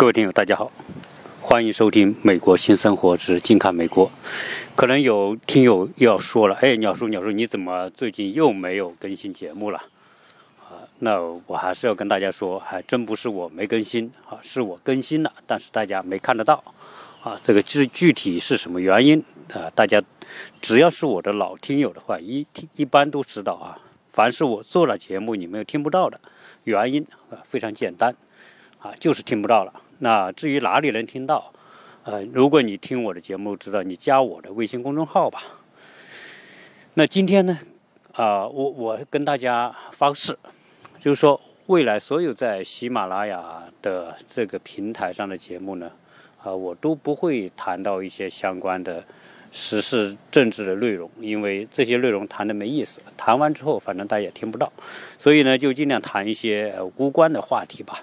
各位听友，大家好，欢迎收听《美国新生活之近看美国》。可能有听友要说了：“哎，鸟叔，鸟叔，你怎么最近又没有更新节目了？”啊，那我还是要跟大家说，还真不是我没更新啊，是我更新了，但是大家没看得到啊。这个具具体是什么原因啊？大家只要是我的老听友的话，一听一般都知道啊。凡是我做了节目你们又听不到的原因啊，非常简单啊，就是听不到了。那至于哪里能听到，呃，如果你听我的节目，知道你加我的微信公众号吧。那今天呢，啊，我我跟大家发个誓，就是说未来所有在喜马拉雅的这个平台上的节目呢，啊，我都不会谈到一些相关的时事政治的内容，因为这些内容谈的没意思，谈完之后反正大家也听不到，所以呢，就尽量谈一些无关的话题吧。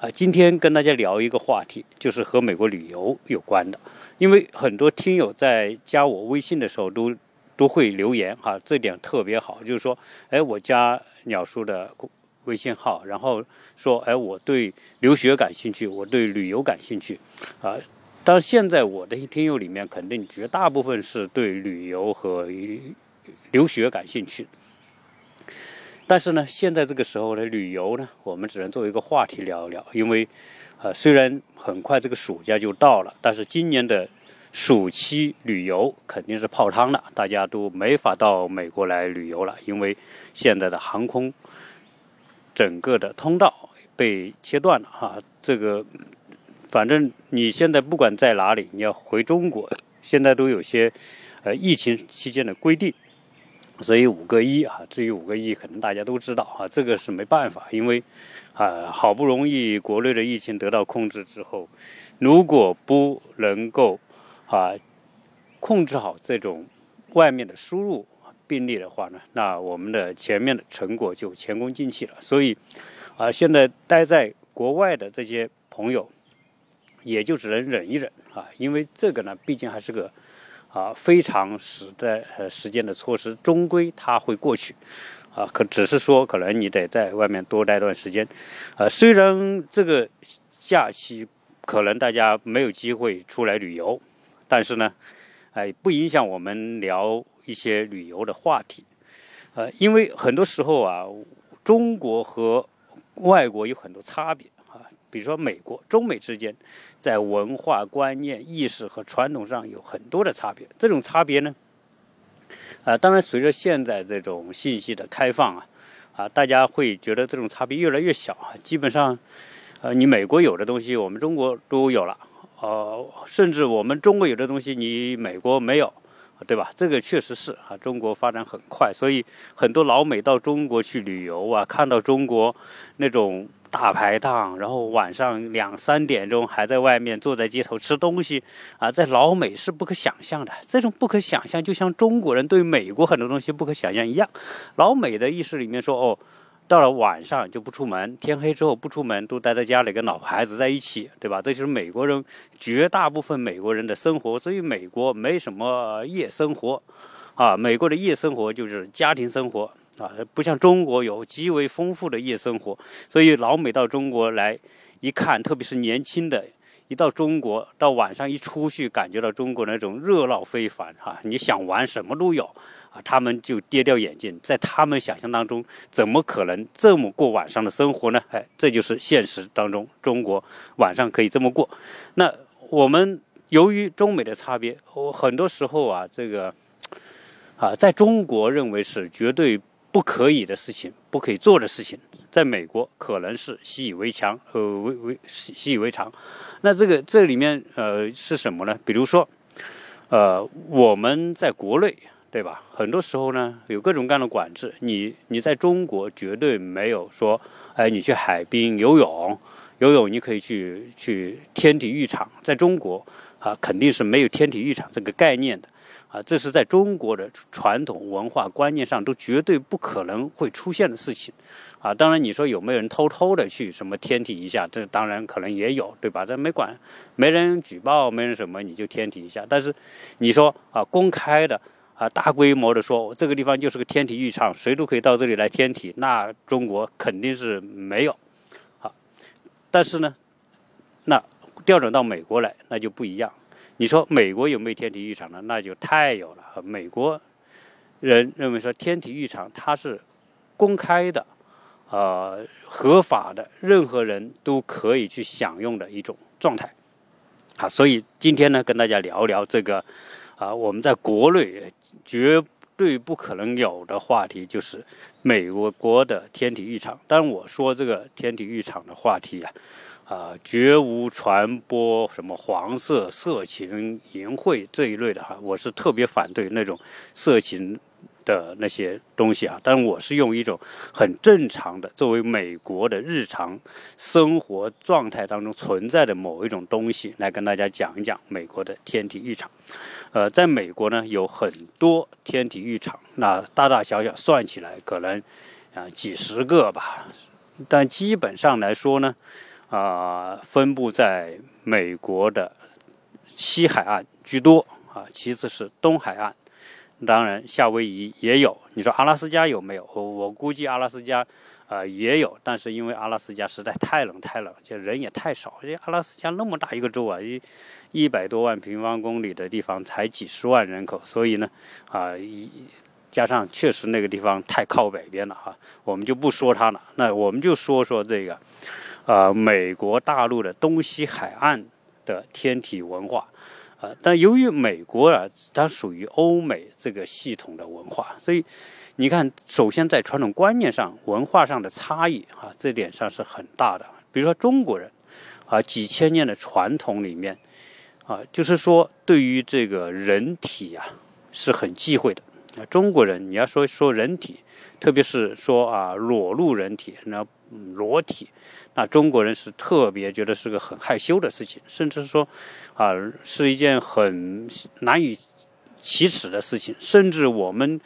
啊，今天跟大家聊一个话题，就是和美国旅游有关的。因为很多听友在加我微信的时候都都会留言哈，这点特别好，就是说，哎，我加鸟叔的微信号，然后说，哎，我对留学感兴趣，我对旅游感兴趣，啊，但现在我的听友里面肯定绝大部分是对旅游和留学感兴趣。但是呢，现在这个时候呢，旅游呢，我们只能作为一个话题聊一聊。因为，呃，虽然很快这个暑假就到了，但是今年的暑期旅游肯定是泡汤了，大家都没法到美国来旅游了。因为现在的航空整个的通道被切断了哈，这个反正你现在不管在哪里，你要回中国，现在都有些呃疫情期间的规定。所以五个亿啊，至于五个亿，可能大家都知道啊，这个是没办法，因为啊，好不容易国内的疫情得到控制之后，如果不能够啊控制好这种外面的输入病例的话呢，那我们的前面的成果就前功尽弃了。所以啊，现在待在国外的这些朋友，也就只能忍一忍啊，因为这个呢，毕竟还是个。啊，非常时的呃时间的措施，终归它会过去，啊，可只是说可能你得在外面多待段时间，呃，虽然这个假期可能大家没有机会出来旅游，但是呢，哎，不影响我们聊一些旅游的话题，呃，因为很多时候啊，中国和外国有很多差别。比如说，美国、中美之间，在文化观念、意识和传统上有很多的差别。这种差别呢，啊，当然随着现在这种信息的开放啊，啊，大家会觉得这种差别越来越小啊。基本上，呃，你美国有的东西，我们中国都有了，呃，甚至我们中国有的东西，你美国没有，对吧？这个确实是啊，中国发展很快，所以很多老美到中国去旅游啊，看到中国那种。大排档，然后晚上两三点钟还在外面坐在街头吃东西，啊，在老美是不可想象的。这种不可想象，就像中国人对美国很多东西不可想象一样。老美的意识里面说，哦，到了晚上就不出门，天黑之后不出门，都待在家里跟老婆孩子在一起，对吧？这就是美国人绝大部分美国人的生活。所以美国没什么夜生活，啊，美国的夜生活就是家庭生活。啊，不像中国有极为丰富的夜生活，所以老美到中国来一看，特别是年轻的，一到中国，到晚上一出去，感觉到中国那种热闹非凡哈，你想玩什么都有啊，他们就跌掉眼镜，在他们想象当中，怎么可能这么过晚上的生活呢？哎，这就是现实当中中国晚上可以这么过。那我们由于中美的差别，我很多时候啊，这个啊，在中国认为是绝对。不可以的事情，不可以做的事情，在美国可能是习以为常，呃，为为习习以为常。那这个这里面呃是什么呢？比如说，呃，我们在国内，对吧？很多时候呢，有各种各样的管制。你你在中国绝对没有说，哎，你去海滨游泳，游泳你可以去去天体育场。在中国啊，肯定是没有天体育场这个概念的。啊，这是在中国的传统文化观念上都绝对不可能会出现的事情，啊，当然你说有没有人偷偷的去什么天体一下，这当然可能也有，对吧？这没管，没人举报，没人什么，你就天体一下。但是你说啊，公开的啊，大规模的说这个地方就是个天体浴场，谁都可以到这里来天体，那中国肯定是没有。好，但是呢，那调转到美国来，那就不一样。你说美国有没有天体浴场呢？那就太有了。美国人认为说天体浴场它是公开的，呃，合法的，任何人都可以去享用的一种状态。啊，所以今天呢，跟大家聊聊这个，啊，我们在国内绝对不可能有的话题，就是美国国的天体浴场。当然，我说这个天体浴场的话题啊，啊，绝无传播什么黄色、色情、淫秽这一类的哈，我是特别反对那种色情。的那些东西啊，但我是用一种很正常的，作为美国的日常生活状态当中存在的某一种东西来跟大家讲一讲美国的天体浴场。呃，在美国呢有很多天体浴场，那大大小小算起来可能啊几十个吧，但基本上来说呢，啊分布在美国的西海岸居多啊，其次是东海岸。当然，夏威夷也有。你说阿拉斯加有没有？我估计阿拉斯加，呃，也有。但是因为阿拉斯加实在太冷太冷，就人也太少。这阿拉斯加那么大一个州啊，一一百多万平方公里的地方才几十万人口，所以呢，啊，一加上确实那个地方太靠北边了哈，我们就不说它了。那我们就说说这个，呃，美国大陆的东西海岸的天体文化。啊，但由于美国啊，它属于欧美这个系统的文化，所以你看，首先在传统观念上、文化上的差异啊，这点上是很大的。比如说中国人啊，几千年的传统里面啊，就是说对于这个人体啊是很忌讳的啊。中国人你要说说人体，特别是说啊裸露人体，那裸体。那中国人是特别觉得是个很害羞的事情，甚至说，啊，是一件很难以启齿的事情。甚至我们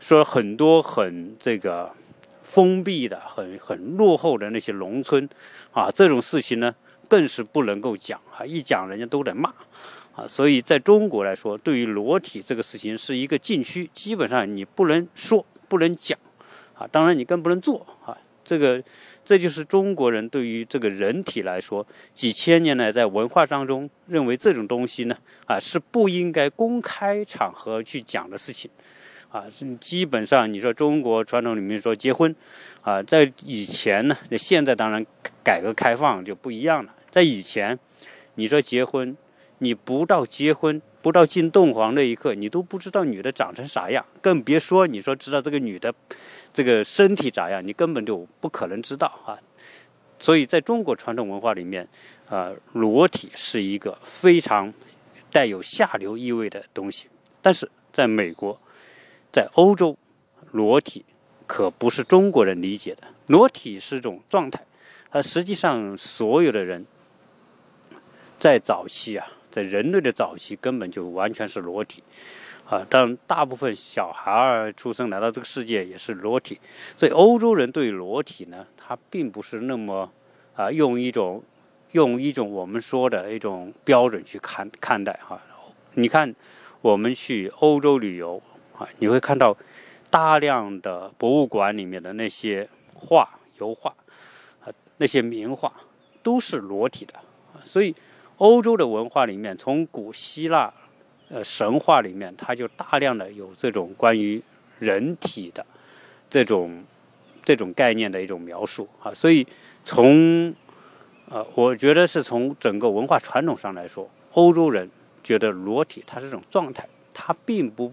说很多很这个封闭的、很很落后的那些农村，啊，这种事情呢，更是不能够讲啊，一讲人家都得骂啊。所以在中国来说，对于裸体这个事情是一个禁区，基本上你不能说、不能讲啊，当然你更不能做啊，这个。这就是中国人对于这个人体来说，几千年来在文化当中认为这种东西呢，啊是不应该公开场合去讲的事情，啊，基本上你说中国传统里面说结婚，啊，在以前呢，现在当然改革开放就不一样了，在以前，你说结婚，你不到结婚不到进洞房那一刻，你都不知道女的长成啥样，更别说你说知道这个女的。这个身体咋样，你根本就不可能知道啊！所以在中国传统文化里面，啊，裸体是一个非常带有下流意味的东西。但是在美国，在欧洲，裸体可不是中国人理解的。裸体是一种状态，而实际上所有的人在早期啊，在人类的早期根本就完全是裸体。啊，但大部分小孩儿出生来到这个世界也是裸体，所以欧洲人对裸体呢，他并不是那么啊，用一种用一种我们说的一种标准去看看待哈。你看，我们去欧洲旅游啊，你会看到大量的博物馆里面的那些画、油画啊，那些名画都是裸体的，所以欧洲的文化里面，从古希腊。呃，神话里面它就大量的有这种关于人体的这种这种概念的一种描述啊，所以从呃，我觉得是从整个文化传统上来说，欧洲人觉得裸体它是一种状态，它并不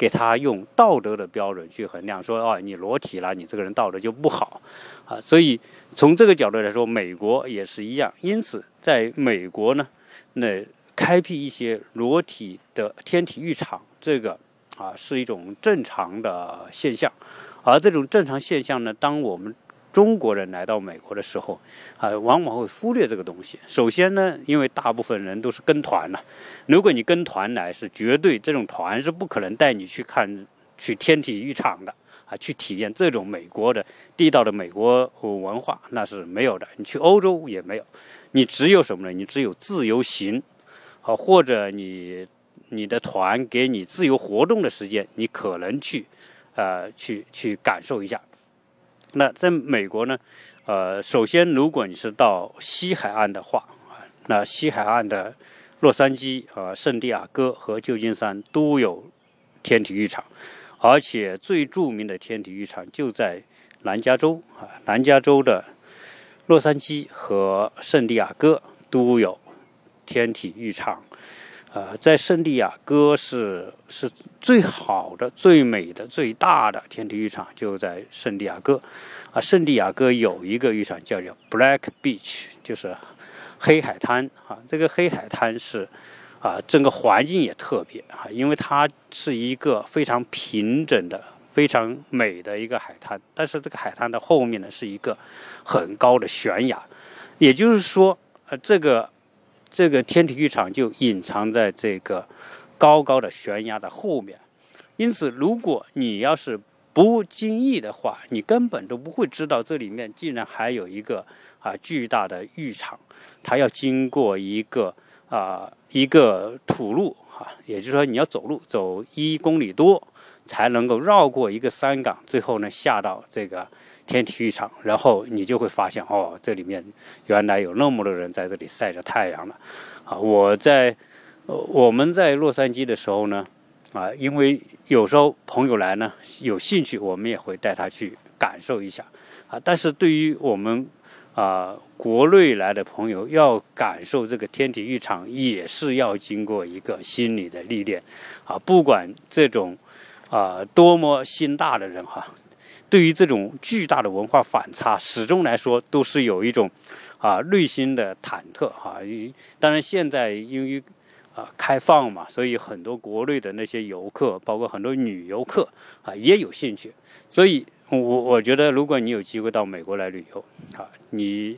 给他用道德的标准去衡量，说哦，你裸体了，你这个人道德就不好啊。所以从这个角度来说，美国也是一样。因此，在美国呢，那。开辟一些裸体的天体浴场，这个啊是一种正常的现象，而这种正常现象呢，当我们中国人来到美国的时候，啊，往往会忽略这个东西。首先呢，因为大部分人都是跟团了，如果你跟团来，是绝对这种团是不可能带你去看去天体浴场的啊，去体验这种美国的地道的美国文化，那是没有的。你去欧洲也没有，你只有什么呢？你只有自由行。好，或者你你的团给你自由活动的时间，你可能去，呃，去去感受一下。那在美国呢，呃，首先如果你是到西海岸的话，那西海岸的洛杉矶、啊圣地亚哥和旧金山都有天体育场，而且最著名的天体育场就在南加州啊，南加州的洛杉矶和圣地亚哥都有天体育场。呃，在圣地亚哥是是最好的、最美的、最大的天体浴场，就在圣地亚哥。啊，圣地亚哥有一个浴场叫叫 Black Beach，就是黑海滩。啊，这个黑海滩是啊，整个环境也特别啊，因为它是一个非常平整的、非常美的一个海滩。但是这个海滩的后面呢，是一个很高的悬崖，也就是说，呃，这个。这个天体浴场就隐藏在这个高高的悬崖的后面，因此，如果你要是不经意的话，你根本都不会知道这里面竟然还有一个啊巨大的浴场，它要经过一个啊一个土路啊，也就是说你要走路走一公里多才能够绕过一个山岗，最后呢下到这个。天体育场，然后你就会发现，哦，这里面原来有那么多人在这里晒着太阳了。啊，我在我们在洛杉矶的时候呢，啊，因为有时候朋友来呢，有兴趣，我们也会带他去感受一下。啊，但是对于我们啊国内来的朋友，要感受这个天体育场，也是要经过一个心理的历练。啊，不管这种啊多么心大的人哈。对于这种巨大的文化反差，始终来说都是有一种啊内心的忐忑哈。当然，现在因为啊开放嘛，所以很多国内的那些游客，包括很多女游客啊也有兴趣。所以，我我觉得，如果你有机会到美国来旅游啊，你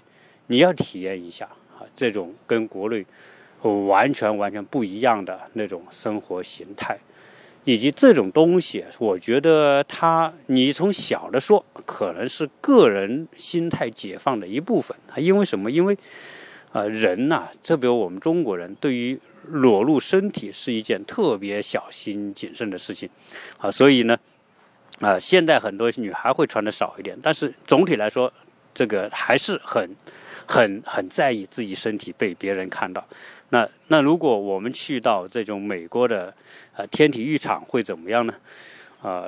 你要体验一下啊这种跟国内完全完全不一样的那种生活形态。以及这种东西，我觉得它，你从小的说，可能是个人心态解放的一部分。因为什么？因为，呃，人呐，特别我们中国人，对于裸露身体是一件特别小心谨慎的事情，啊，所以呢，啊，现在很多女孩会穿的少一点，但是总体来说，这个还是很。很很在意自己身体被别人看到，那那如果我们去到这种美国的呃天体浴场会怎么样呢？啊，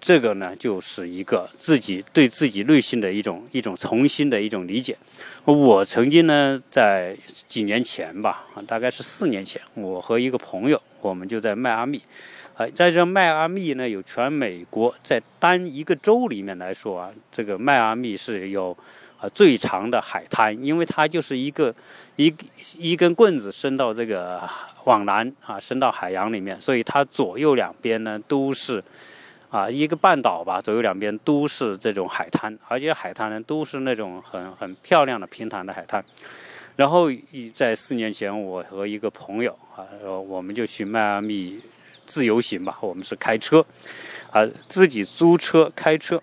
这个呢就是一个自己对自己内心的一种一种重新的一种理解。我曾经呢在几年前吧，大概是四年前，我和一个朋友，我们就在迈阿密，啊，在这迈阿密呢有全美国在单一个州里面来说啊，这个迈阿密是有。啊，最长的海滩，因为它就是一个一一根棍子伸到这个往南啊，伸到海洋里面，所以它左右两边呢都是啊一个半岛吧，左右两边都是这种海滩，而且海滩呢都是那种很很漂亮的平坦的海滩。然后在四年前，我和一个朋友啊，我们就去迈阿密自由行吧，我们是开车啊，自己租车开车。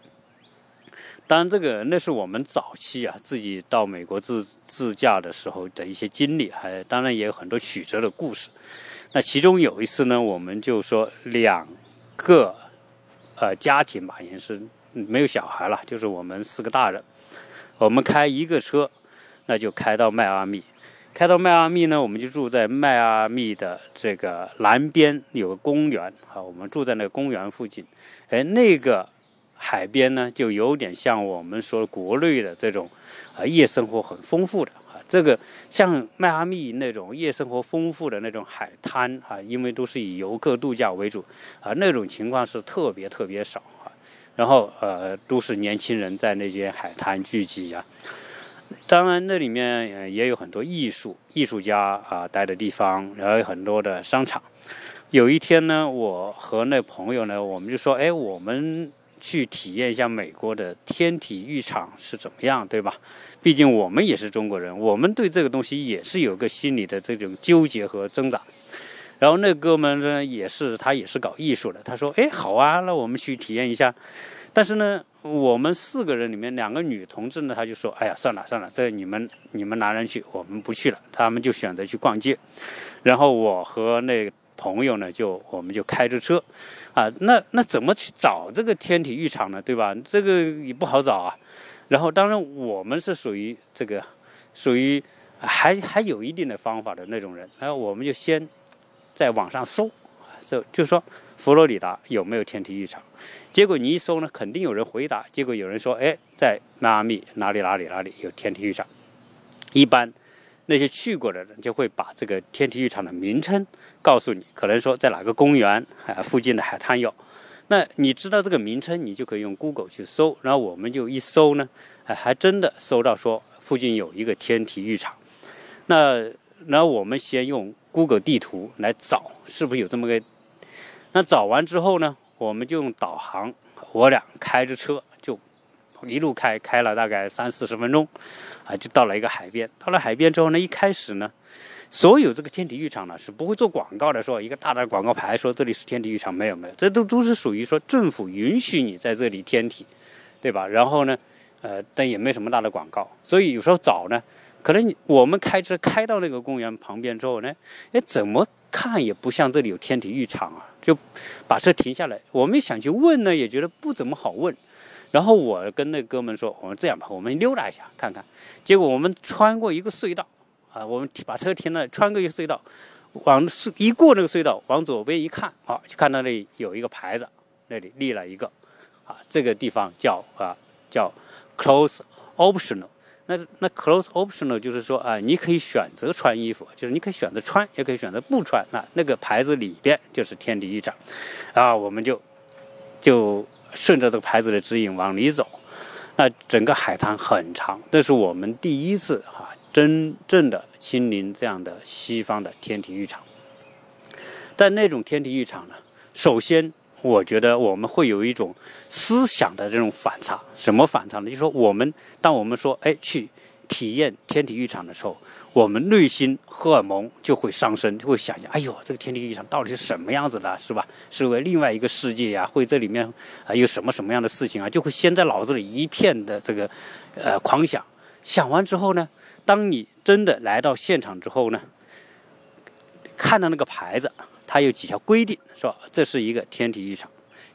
当然，这个那是我们早期啊自己到美国自自驾的时候的一些经历，还当然也有很多曲折的故事。那其中有一次呢，我们就说两个呃家庭吧，也是没有小孩了，就是我们四个大人，我们开一个车，那就开到迈阿密。开到迈阿密呢，我们就住在迈阿密的这个南边有个公园啊，我们住在那个公园附近。哎，那个。海边呢，就有点像我们说国内的这种，啊，夜生活很丰富的啊。这个像迈阿密那种夜生活丰富的那种海滩啊，因为都是以游客度假为主啊，那种情况是特别特别少啊。然后呃，都是年轻人在那些海滩聚集呀。当然，那里面也有很多艺术艺术家啊待的地方，然后有很多的商场。有一天呢，我和那朋友呢，我们就说，哎，我们。去体验一下美国的天体浴场是怎么样，对吧？毕竟我们也是中国人，我们对这个东西也是有个心理的这种纠结和挣扎。然后那哥们呢，也是他也是搞艺术的，他说：“哎，好啊，那我们去体验一下。”但是呢，我们四个人里面两个女同志呢，他就说：“哎呀，算了算了，这你们你们男人去，我们不去了。”他们就选择去逛街。然后我和那。朋友呢，就我们就开着车，啊，那那怎么去找这个天体浴场呢？对吧？这个也不好找啊。然后当然我们是属于这个属于还还有一定的方法的那种人，然后我们就先在网上搜，搜就说佛罗里达有没有天体浴场？结果你一搜呢，肯定有人回答。结果有人说，哎，在迈阿密哪里哪里哪里有天体浴场。一般那些去过的人就会把这个天体浴场的名称告诉你，可能说在哪个公园啊附近的海滩有。那你知道这个名称，你就可以用 Google 去搜。然后我们就一搜呢，哎，还真的搜到说附近有一个天体浴场。那然后我们先用 Google 地图来找，是不是有这么个？那找完之后呢，我们就用导航，我俩开着车一路开，开了大概三四十分钟，啊，就到了一个海边。到了海边之后呢，一开始呢。所有这个天体浴场呢是不会做广告的，说一个大的广告牌说这里是天体浴场，没有没有，这都都是属于说政府允许你在这里天体，对吧？然后呢，呃，但也没什么大的广告，所以有时候找呢，可能我们开车开到那个公园旁边之后呢，哎，怎么看也不像这里有天体浴场啊，就把车停下来。我们想去问呢，也觉得不怎么好问。然后我跟那哥们说，我们这样吧，我们溜达一下看看。结果我们穿过一个隧道。啊，我们把车停了，穿过一个隧道，往一过那个隧道，往左边一看，啊，就看到那里有一个牌子，那里立了一个，啊，这个地方叫啊叫 close optional。那那 close optional 就是说啊，你可以选择穿衣服，就是你可以选择穿，也可以选择不穿。那那个牌子里边就是天地一场，啊，我们就就顺着这个牌子的指引往里走。那整个海滩很长，这是我们第一次哈。真正的亲临这样的西方的天体浴场，但那种天体浴场呢，首先我觉得我们会有一种思想的这种反差。什么反差呢？就是说，我们当我们说哎去体验天体浴场的时候，我们内心荷尔蒙就会上升，就会想象：哎呦，这个天体浴场到底是什么样子的，是吧？是为另外一个世界呀？会这里面啊有什么什么样的事情啊？就会先在脑子里一片的这个呃狂想。想完之后呢？当你真的来到现场之后呢，看到那个牌子，它有几条规定，是吧？这是一个天体浴场，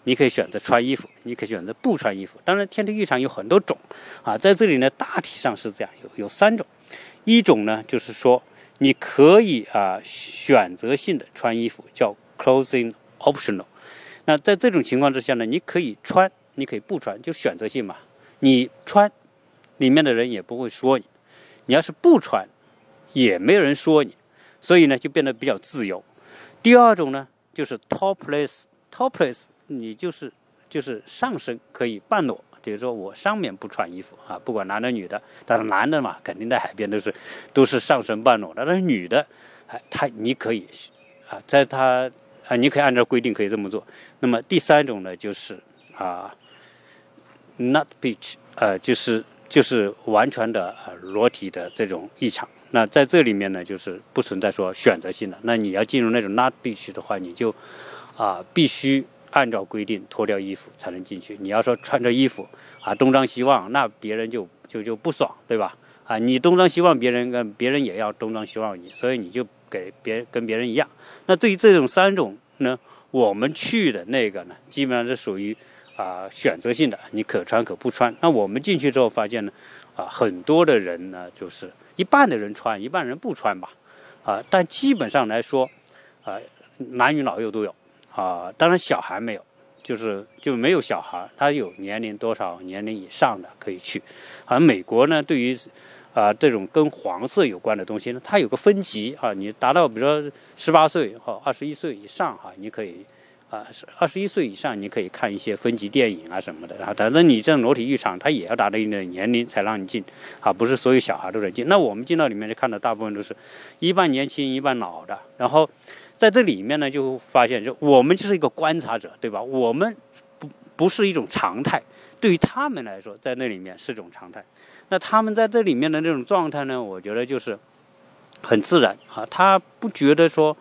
你可以选择穿衣服，你可以选择不穿衣服。当然，天地浴场有很多种啊，在这里呢，大体上是这样，有有三种。一种呢，就是说你可以啊选择性的穿衣服，叫 clothing optional。那在这种情况之下呢，你可以穿，你可以不穿，就选择性嘛。你穿，里面的人也不会说你。你要是不穿，也没有人说你，所以呢就变得比较自由。第二种呢就是 topless，topless，你就是就是上身可以半裸，就是说我上面不穿衣服啊，不管男的女的，但是男的嘛，肯定在海边都是都是上身半裸，但是女的，哎，她你可以啊，在她啊，你可以按照规定可以这么做。那么第三种呢就是啊，not beach，呃，就是。就是完全的呃裸体的这种异常，那在这里面呢，就是不存在说选择性的。那你要进入那种 not beach 的话，你就啊必须按照规定脱掉衣服才能进去。你要说穿着衣服啊东张西望，那别人就就就不爽，对吧？啊，你东张西望，别人跟别人也要东张西望你，所以你就给别跟别人一样。那对于这种三种呢，我们去的那个呢，基本上是属于。啊，选择性的，你可穿可不穿。那我们进去之后发现呢，啊，很多的人呢，就是一半的人穿，一半人不穿吧，啊，但基本上来说，啊，男女老幼都有，啊，当然小孩没有，就是就没有小孩，他有年龄多少年龄以上的可以去。而美国呢，对于啊这种跟黄色有关的东西呢，它有个分级啊，你达到比如说十八岁或二十一岁以上哈，你可以。啊，是二十一岁以上，你可以看一些分级电影啊什么的。然后，反正你这种裸体浴场，它也要达到一定的年龄才让你进，啊，不是所有小孩都能进。那我们进到里面就看到，大部分都是一半年轻一半老的。然后，在这里面呢，就发现，就我们就是一个观察者，对吧？我们不不是一种常态，对于他们来说，在那里面是种常态。那他们在这里面的那种状态呢，我觉得就是很自然啊，他不觉得说。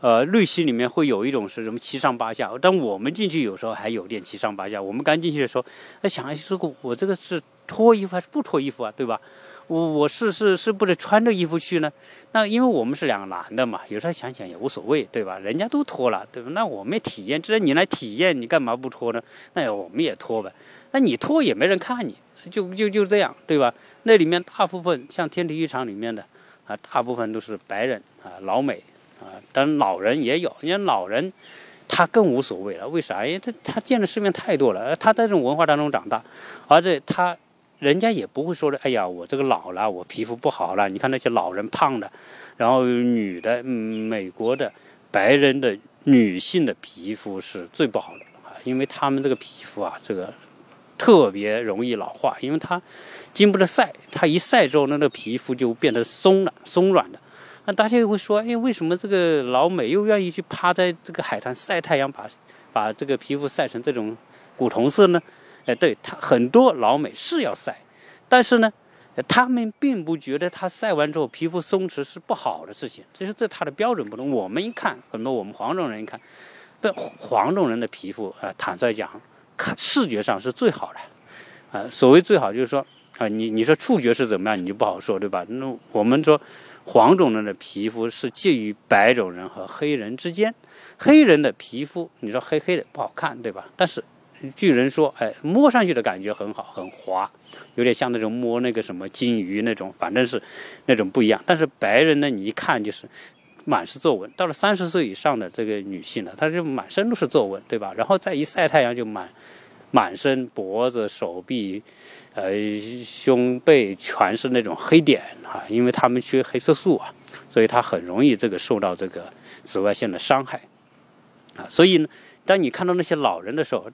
呃，内心里面会有一种是什么七上八下，但我们进去有时候还有点七上八下。我们刚进去的时候，在想，说我这个是脱衣服还是不脱衣服啊，对吧？我我是是是不得穿着衣服去呢？那因为我们是两个男的嘛，有时候想想也无所谓，对吧？人家都脱了，对吧？那我们体验，既然你来体验，你干嘛不脱呢？那我们也脱呗。那你脱也没人看你，就就就这样，对吧？那里面大部分像天体浴场里面的啊，大部分都是白人啊，老美啊，但老人也有，人家老人。他更无所谓了，为啥？因为他他见的世面太多了，他在这种文化当中长大，而且他人家也不会说的，哎呀，我这个老了，我皮肤不好了。你看那些老人胖的，然后女的，美国的白人的女性的皮肤是最不好的啊，因为他们这个皮肤啊，这个特别容易老化，因为它经不得晒，它一晒之后，那个皮肤就变得松了、松软的。那大家又会说，哎，为什么这个老美又愿意去趴在这个海滩晒太阳，把把这个皮肤晒成这种古铜色呢？哎，对他很多老美是要晒，但是呢，他们并不觉得他晒完之后皮肤松弛是不好的事情，其实这他的标准不同。我们一看，很多我们黄种人一看，这黄种人的皮肤啊，坦率讲，看视觉上是最好的，啊，所谓最好就是说，啊，你你说触觉是怎么样，你就不好说，对吧？那我们说。黄种人的皮肤是介于白种人和黑人之间，黑人的皮肤你说黑黑的不好看，对吧？但是据人说，哎，摸上去的感觉很好，很滑，有点像那种摸那个什么金鱼那种，反正是那种不一样。但是白人呢，你一看就是满是皱纹。到了三十岁以上的这个女性呢，她就满身都是皱纹，对吧？然后再一晒太阳就满满身脖子、手臂。呃，胸背全是那种黑点啊，因为他们缺黑色素啊，所以她很容易这个受到这个紫外线的伤害啊。所以呢，当你看到那些老人的时候，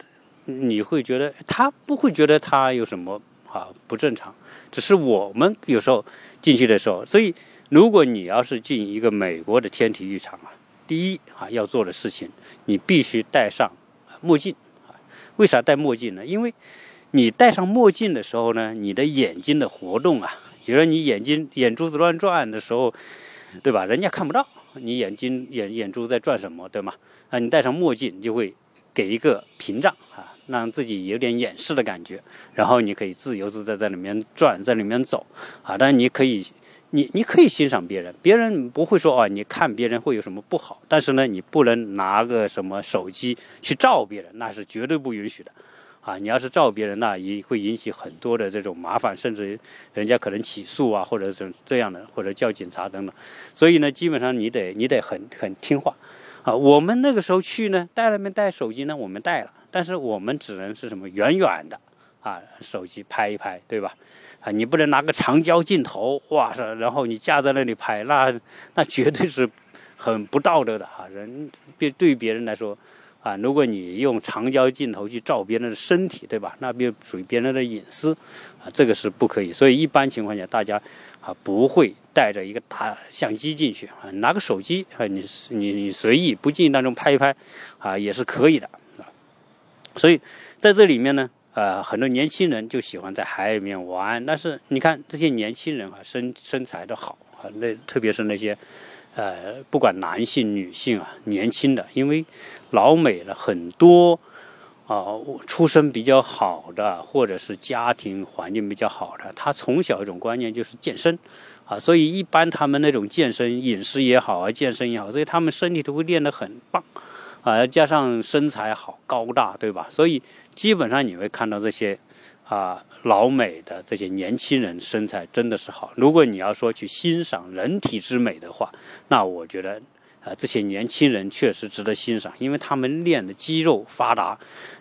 你会觉得他不会觉得他有什么啊不正常，只是我们有时候进去的时候。所以，如果你要是进一个美国的天体浴场啊，第一啊要做的事情，你必须戴上墨镜啊。为啥戴墨镜呢？因为你戴上墨镜的时候呢，你的眼睛的活动啊，比如说你眼睛眼珠子乱转的时候，对吧？人家看不到你眼睛眼眼珠在转什么，对吗？啊，你戴上墨镜就会给一个屏障啊，让自己有点掩饰的感觉，然后你可以自由自在在里面转，在里面走啊。但你可以，你你可以欣赏别人，别人不会说哦，你看别人会有什么不好，但是呢，你不能拿个什么手机去照别人，那是绝对不允许的。啊，你要是照别人，那也会引起很多的这种麻烦，甚至人家可能起诉啊，或者是这样的，或者叫警察等等。所以呢，基本上你得你得很很听话。啊，我们那个时候去呢，带了没带手机呢？我们带了，但是我们只能是什么远远的啊，手机拍一拍，对吧？啊，你不能拿个长焦镜头，哇塞，然后你架在那里拍，那那绝对是很不道德的哈。人别对别人来说。啊，如果你用长焦镜头去照别人的身体，对吧？那便属于别人的隐私，啊，这个是不可以。所以一般情况下，大家啊不会带着一个大相机进去啊，拿个手机啊，你你你随意不经意当中拍一拍，啊也是可以的啊。所以在这里面呢，呃，很多年轻人就喜欢在海里面玩，但是你看这些年轻人啊，身身材都好啊，那特别是那些。呃，不管男性、女性啊，年轻的，因为老美的很多啊，出身比较好的，或者是家庭环境比较好的，他从小一种观念就是健身啊，所以一般他们那种健身饮食也好啊，健身也好，所以他们身体都会练得很棒啊，加上身材好、高大，对吧？所以基本上你会看到这些。啊，老美的这些年轻人身材真的是好。如果你要说去欣赏人体之美的话，那我觉得啊，这些年轻人确实值得欣赏，因为他们练的肌肉发达，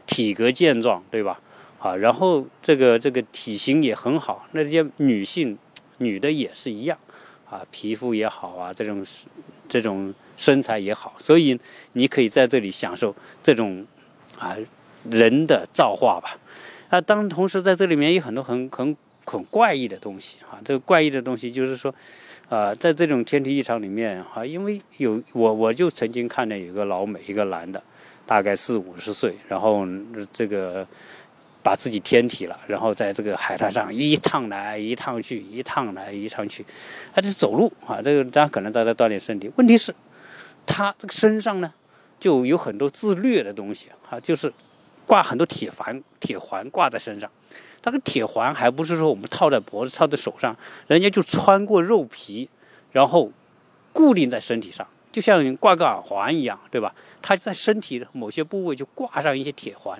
体格健壮，对吧？啊，然后这个这个体型也很好。那些女性，女的也是一样，啊，皮肤也好啊，这种这种身材也好，所以你可以在这里享受这种啊人的造化吧。啊，当同时在这里面有很多很很很怪异的东西啊，这个怪异的东西就是说，啊，在这种天体异常里面啊，因为有我我就曾经看见有个老美，一个男的，大概四五十岁，然后这个把自己天体了，然后在这个海滩上一趟来一趟去，一趟来一趟去，他就是走路啊，这个当然可能他在锻炼身体，问题是，他这个身上呢就有很多自虐的东西啊，就是。挂很多铁环，铁环挂在身上，那个铁环还不是说我们套在脖子、套在手上，人家就穿过肉皮，然后固定在身体上，就像挂个耳环一样，对吧？它在身体的某些部位就挂上一些铁环，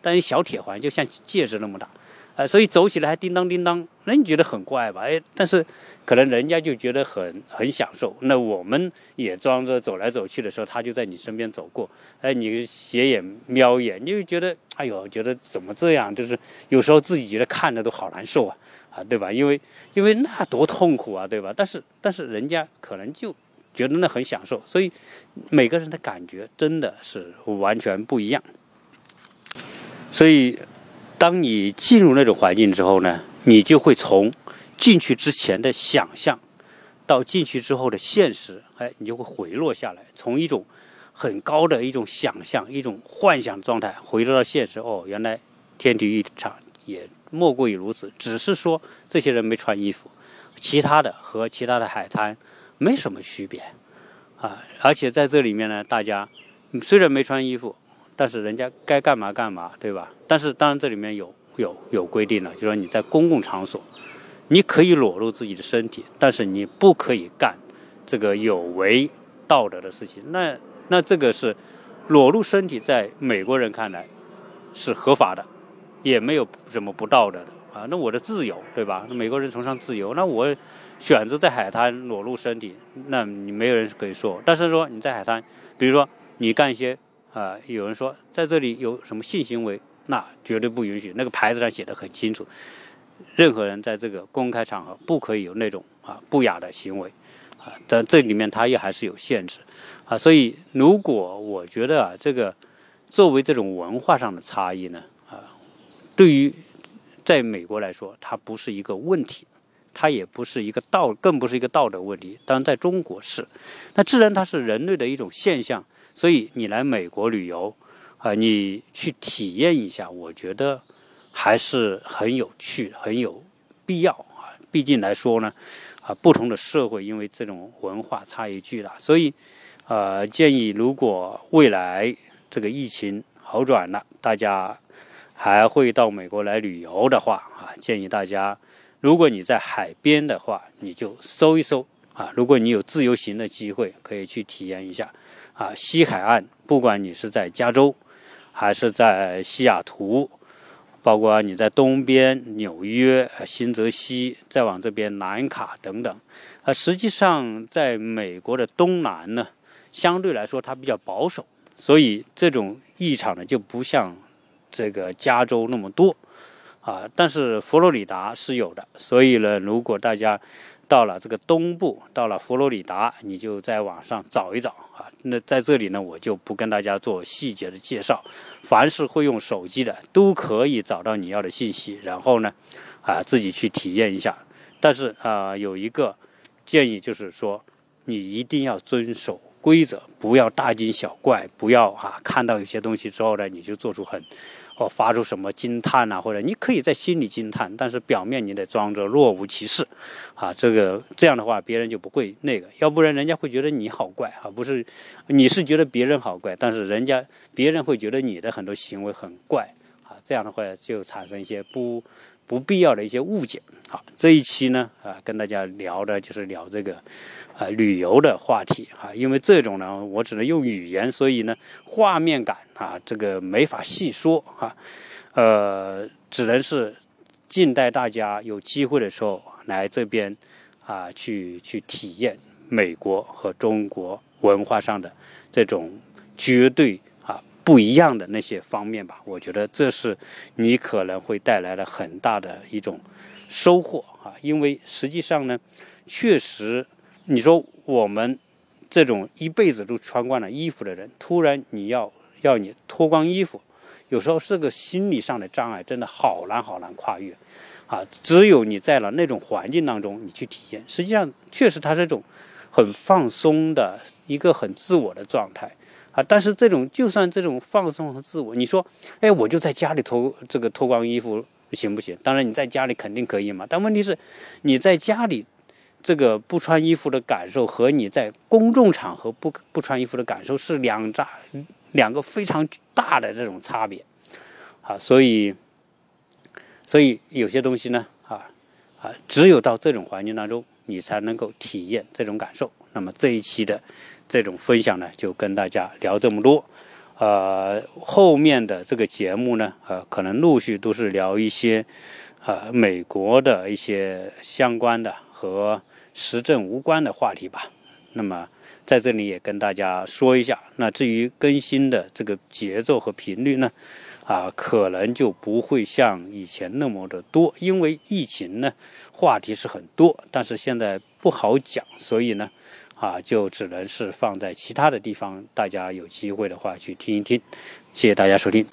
但是小铁环就像戒指那么大。呃，所以走起来还叮当叮当，那你觉得很怪吧？哎，但是可能人家就觉得很很享受。那我们也装着走来走去的时候，他就在你身边走过，哎，你斜眼瞄一眼，你就觉得，哎呦，觉得怎么这样？就是有时候自己觉得看着都好难受啊，啊，对吧？因为因为那多痛苦啊，对吧？但是但是人家可能就觉得那很享受，所以每个人的感觉真的是完全不一样，所以。当你进入那种环境之后呢，你就会从进去之前的想象，到进去之后的现实，哎，你就会回落下来，从一种很高的一种想象、一种幻想状态回落到现实。哦，原来天体育场也莫过于如此，只是说这些人没穿衣服，其他的和其他的海滩没什么区别啊。而且在这里面呢，大家虽然没穿衣服。但是人家该干嘛干嘛，对吧？但是当然这里面有有有规定了，就说你在公共场所，你可以裸露自己的身体，但是你不可以干这个有违道德的事情。那那这个是裸露身体，在美国人看来是合法的，也没有什么不道德的啊。那我的自由，对吧？美国人崇尚自由，那我选择在海滩裸露身体，那你没有人可以说。但是说你在海滩，比如说你干一些。啊，有人说在这里有什么性行为，那绝对不允许。那个牌子上写的很清楚，任何人在这个公开场合不可以有那种啊不雅的行为，啊，但这里面它也还是有限制，啊，所以如果我觉得啊，这个作为这种文化上的差异呢，啊，对于在美国来说，它不是一个问题，它也不是一个道，更不是一个道德问题。当然，在中国是，那自然它是人类的一种现象。所以你来美国旅游，啊，你去体验一下，我觉得还是很有趣、很有必要啊。毕竟来说呢，啊，不同的社会因为这种文化差异巨大，所以，呃，建议如果未来这个疫情好转了，大家还会到美国来旅游的话，啊，建议大家，如果你在海边的话，你就搜一搜啊。如果你有自由行的机会，可以去体验一下。啊，西海岸，不管你是在加州，还是在西雅图，包括你在东边纽约、新泽西，再往这边南卡等等，啊，实际上在美国的东南呢，相对来说它比较保守，所以这种异常呢就不像这个加州那么多，啊，但是佛罗里达是有的，所以呢，如果大家。到了这个东部，到了佛罗里达，你就在网上找一找啊。那在这里呢，我就不跟大家做细节的介绍。凡是会用手机的，都可以找到你要的信息，然后呢，啊，自己去体验一下。但是啊，有一个建议就是说，你一定要遵守规则，不要大惊小怪，不要啊，看到有些东西之后呢，你就做出很。或发出什么惊叹呐，或者你可以在心里惊叹，但是表面你得装着若无其事，啊，这个这样的话别人就不会那个，要不然人家会觉得你好怪啊，不是，你是觉得别人好怪，但是人家别人会觉得你的很多行为很怪啊，这样的话就产生一些不不必要的一些误解。好，这一期呢啊，跟大家聊的就是聊这个。啊，旅游的话题啊，因为这种呢，我只能用语言，所以呢，画面感啊，这个没法细说啊，呃，只能是静待大家有机会的时候来这边啊，去去体验美国和中国文化上的这种绝对不一样的那些方面吧。我觉得这是你可能会带来了很大的一种收获啊，因为实际上呢，确实。你说我们这种一辈子都穿惯了衣服的人，突然你要要你脱光衣服，有时候是个心理上的障碍，真的好难好难跨越，啊！只有你在了那种环境当中，你去体验，实际上确实它是一种很放松的一个很自我的状态，啊！但是这种就算这种放松和自我，你说，哎，我就在家里脱这个脱光衣服行不行？当然你在家里肯定可以嘛，但问题是你在家里。这个不穿衣服的感受和你在公众场合不不穿衣服的感受是两大两个非常大的这种差别，啊，所以，所以有些东西呢，啊，只有到这种环境当中，你才能够体验这种感受。那么这一期的这种分享呢，就跟大家聊这么多。呃，后面的这个节目呢，呃，可能陆续都是聊一些呃美国的一些相关的和时政无关的话题吧。那么在这里也跟大家说一下，那至于更新的这个节奏和频率呢，啊，可能就不会像以前那么的多，因为疫情呢，话题是很多，但是现在不好讲，所以呢。啊，就只能是放在其他的地方，大家有机会的话去听一听。谢谢大家收听。